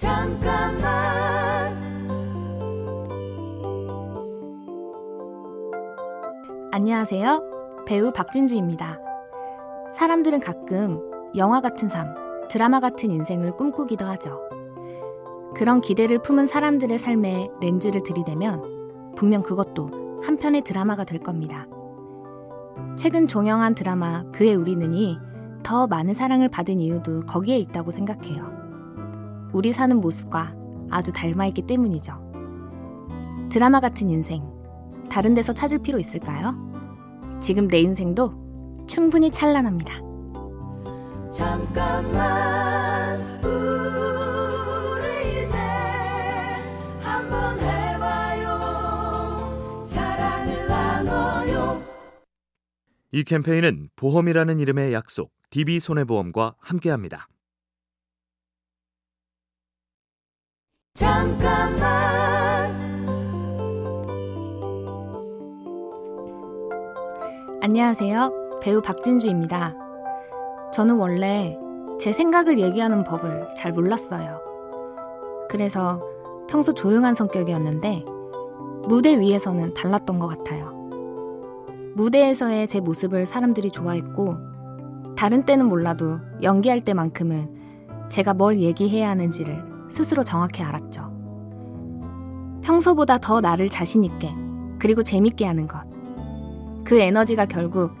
잠깐만 안녕하세요. 배우 박진주입니다. 사람들은 가끔 영화 같은 삶, 드라마 같은 인생을 꿈꾸기도 하죠. 그런 기대를 품은 사람들의 삶에 렌즈를 들이대면 분명 그것도 한편의 드라마가 될 겁니다. 최근 종영한 드라마 그의 우리는이 더 많은 사랑을 받은 이유도 거기에 있다고 생각해요. 우리 사는 모습과 아주 닮아있기 때문이죠. 드라마 같은 인생, 다른 데서 찾을 필요 있을까요? 지금 내 인생도 충분히 찬란합니다. 잠깐만 우리 이제 한번 해봐요 사랑을 나눠요 이 캠페인은 보험이라는 이름의 약속, DB손해보험과 함께합니다. 잠깐만 안녕하세요. 배우 박진주입니다. 저는 원래 제 생각을 얘기하는 법을 잘 몰랐어요. 그래서 평소 조용한 성격이었는데 무대 위에서는 달랐던 것 같아요. 무대에서의 제 모습을 사람들이 좋아했고 다른 때는 몰라도 연기할 때만큼은 제가 뭘 얘기해야 하는지를 스스로 정확히 알았죠. 평소보다 더 나를 자신있게 그리고 재밌게 하는 것. 그 에너지가 결국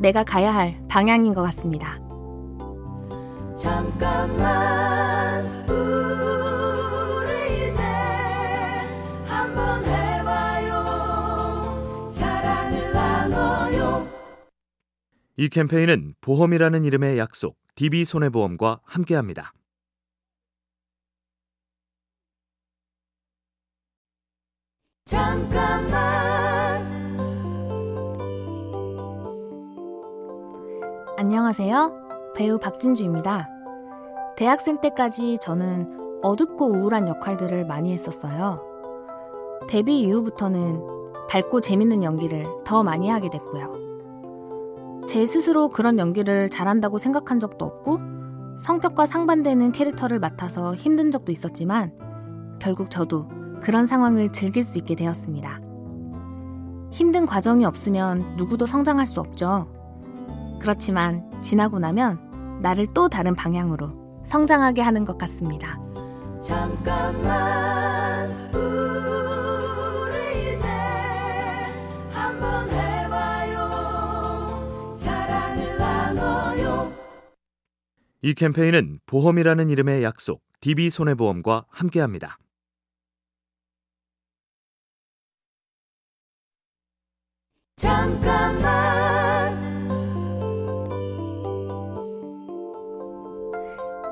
내가 가야 할 방향인 것 같습니다. 잠깐만 우리 이제 한번 해봐요 사랑을 나눠요 이 캠페인은 보험이라는 이름의 약속, DB손해보험과 함께합니다. 잠깐만 안녕하세요. 배우 박진주입니다. 대학생 때까지 저는 어둡고 우울한 역할들을 많이 했었어요. 데뷔 이후부터는 밝고 재밌는 연기를 더 많이 하게 됐고요. 제 스스로 그런 연기를 잘한다고 생각한 적도 없고 성격과 상반되는 캐릭터를 맡아서 힘든 적도 있었지만 결국 저도 그런 상황을 즐길 수 있게 되었습니다. 힘든 과정이 없으면 누구도 성장할 수 없죠. 그렇지만 지나고 나면 나를 또 다른 방향으로 성장하게 하는 것 같습니다. 잠깐만 우리 이제 한번 해봐요 사랑을 나눠요 이 캠페인은 보험이라는 이름의 약속, DB손해보험과 함께합니다. 잠깐만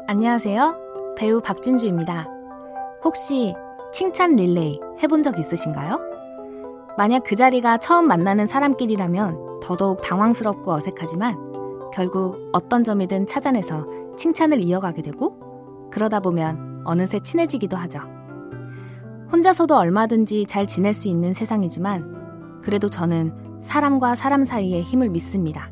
안녕하세요. 배우 박진주입니다. 혹시 칭찬 릴레이 해본 적 있으신가요? 만약 그 자리가 처음 만나는 사람끼리라면 더더욱 당황스럽고 어색하지만 결국 어떤 점이든 찾아내서 칭찬을 이어가게 되고 그러다 보면 어느새 친해지기도 하죠. 혼자서도 얼마든지 잘 지낼 수 있는 세상이지만 그래도 저는 사람과 사람 사이의 힘을 믿습니다.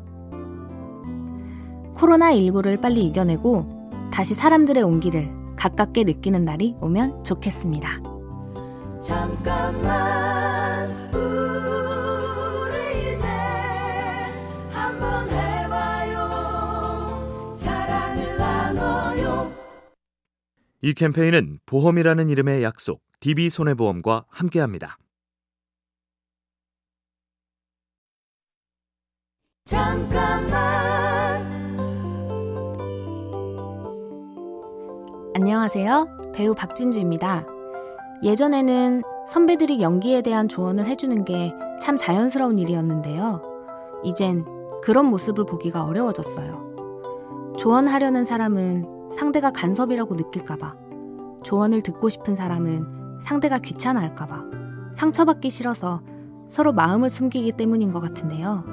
코로나19를 빨리 이겨내고 다시 사람들의 온기를 가깝게 느끼는 날이 오면 좋겠습니다. 잠깐만 우리 이제 한번 해봐요 사랑을 나눠요 이 캠페인은 보험이라는 이름의 약속, DB손해보험과 함께합니다. 잠깐만 안녕하세요. 배우 박진주입니다. 예전에는 선배들이 연기에 대한 조언을 해주는 게 참 자연스러운 일이었는데요. 이젠 그런 모습을 보기가 어려워졌어요. 조언하려는 사람은 상대가 간섭이라고 느낄까봐, 조언을 듣고 싶은 사람은 상대가 귀찮아할까봐, 상처받기 싫어서 서로 마음을 숨기기 때문인 것 같은데요.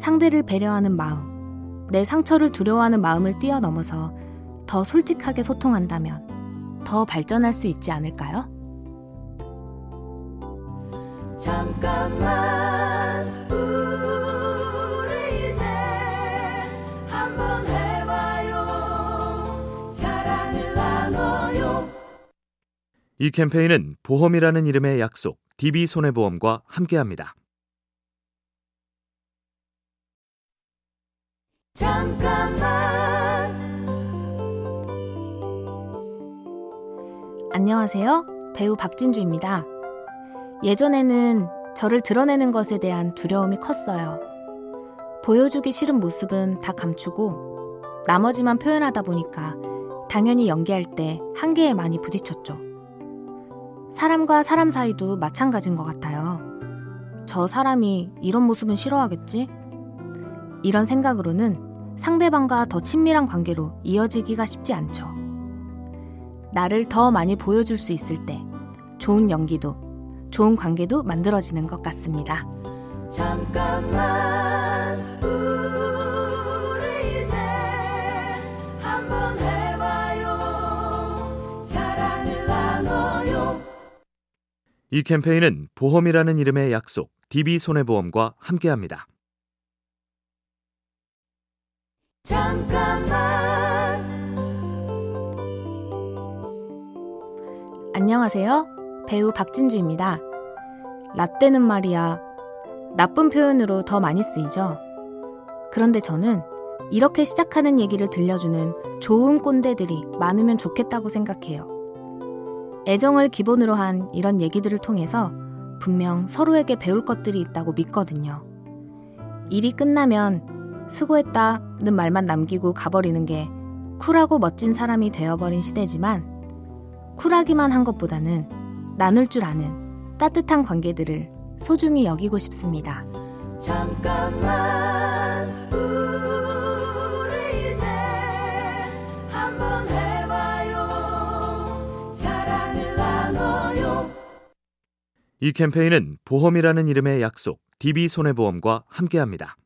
상대를 배려하는 마음, 내 상처를 두려워하는 마음을 뛰어넘어서 더 솔직하게 소통한다면 더 발전할 수 있지 않을까요? 잠깐만 우리 이제 한번 해봐요 사랑을 나눠요 이 캠페인은 보험이라는 이름의 약속, DB손해보험과 함께합니다. 잠깐만 안녕하세요. 배우 박진주입니다. 예전에는 저를 드러내는 것에 대한 두려움이 컸어요. 보여주기 싫은 모습은 다 감추고 나머지만 표현하다 보니까 당연히 연기할 때 한계에 많이 부딪혔죠. 사람과 사람 사이도 마찬가지인 것 같아요. 저 사람이 이런 모습은 싫어하겠지? 이런 생각으로는 상대방과 더 친밀한 관계로 이어지기가 쉽지 않죠. 나를 더 많이 보여줄 수 있을 때 좋은 연기도 좋은 관계도 만들어지는 것 같습니다. 잠깐만 우리 이제 한번 해봐요 사랑을 나눠요 이 캠페인은 보험이라는 이름의 약속, DB손해보험과 함께합니다. 잠깐만 안녕하세요. 배우 박진주입니다. 라떼는 말이야. 나쁜 표현으로 더 많이 쓰이죠. 그런데 저는 이렇게 시작하는 얘기를 들려주는 좋은 꼰대들이 많으면 좋겠다고 생각해요. 애정을 기본으로 한 이런 얘기들을 통해서 분명 서로에게 배울 것들이 있다고 믿거든요. 일이 끝나면 수고했다는 말만 남기고 가버리는 게 쿨하고 멋진 사람이 되어버린 시대지만 쿨하기만 한 것보다는 나눌 줄 아는 따뜻한 관계들을 소중히 여기고 싶습니다. 잠깐만 우리 이제 한번 해봐요 사랑을 나눠요 이 캠페인은 보험이라는 이름의 약속, DB손해보험과 함께합니다.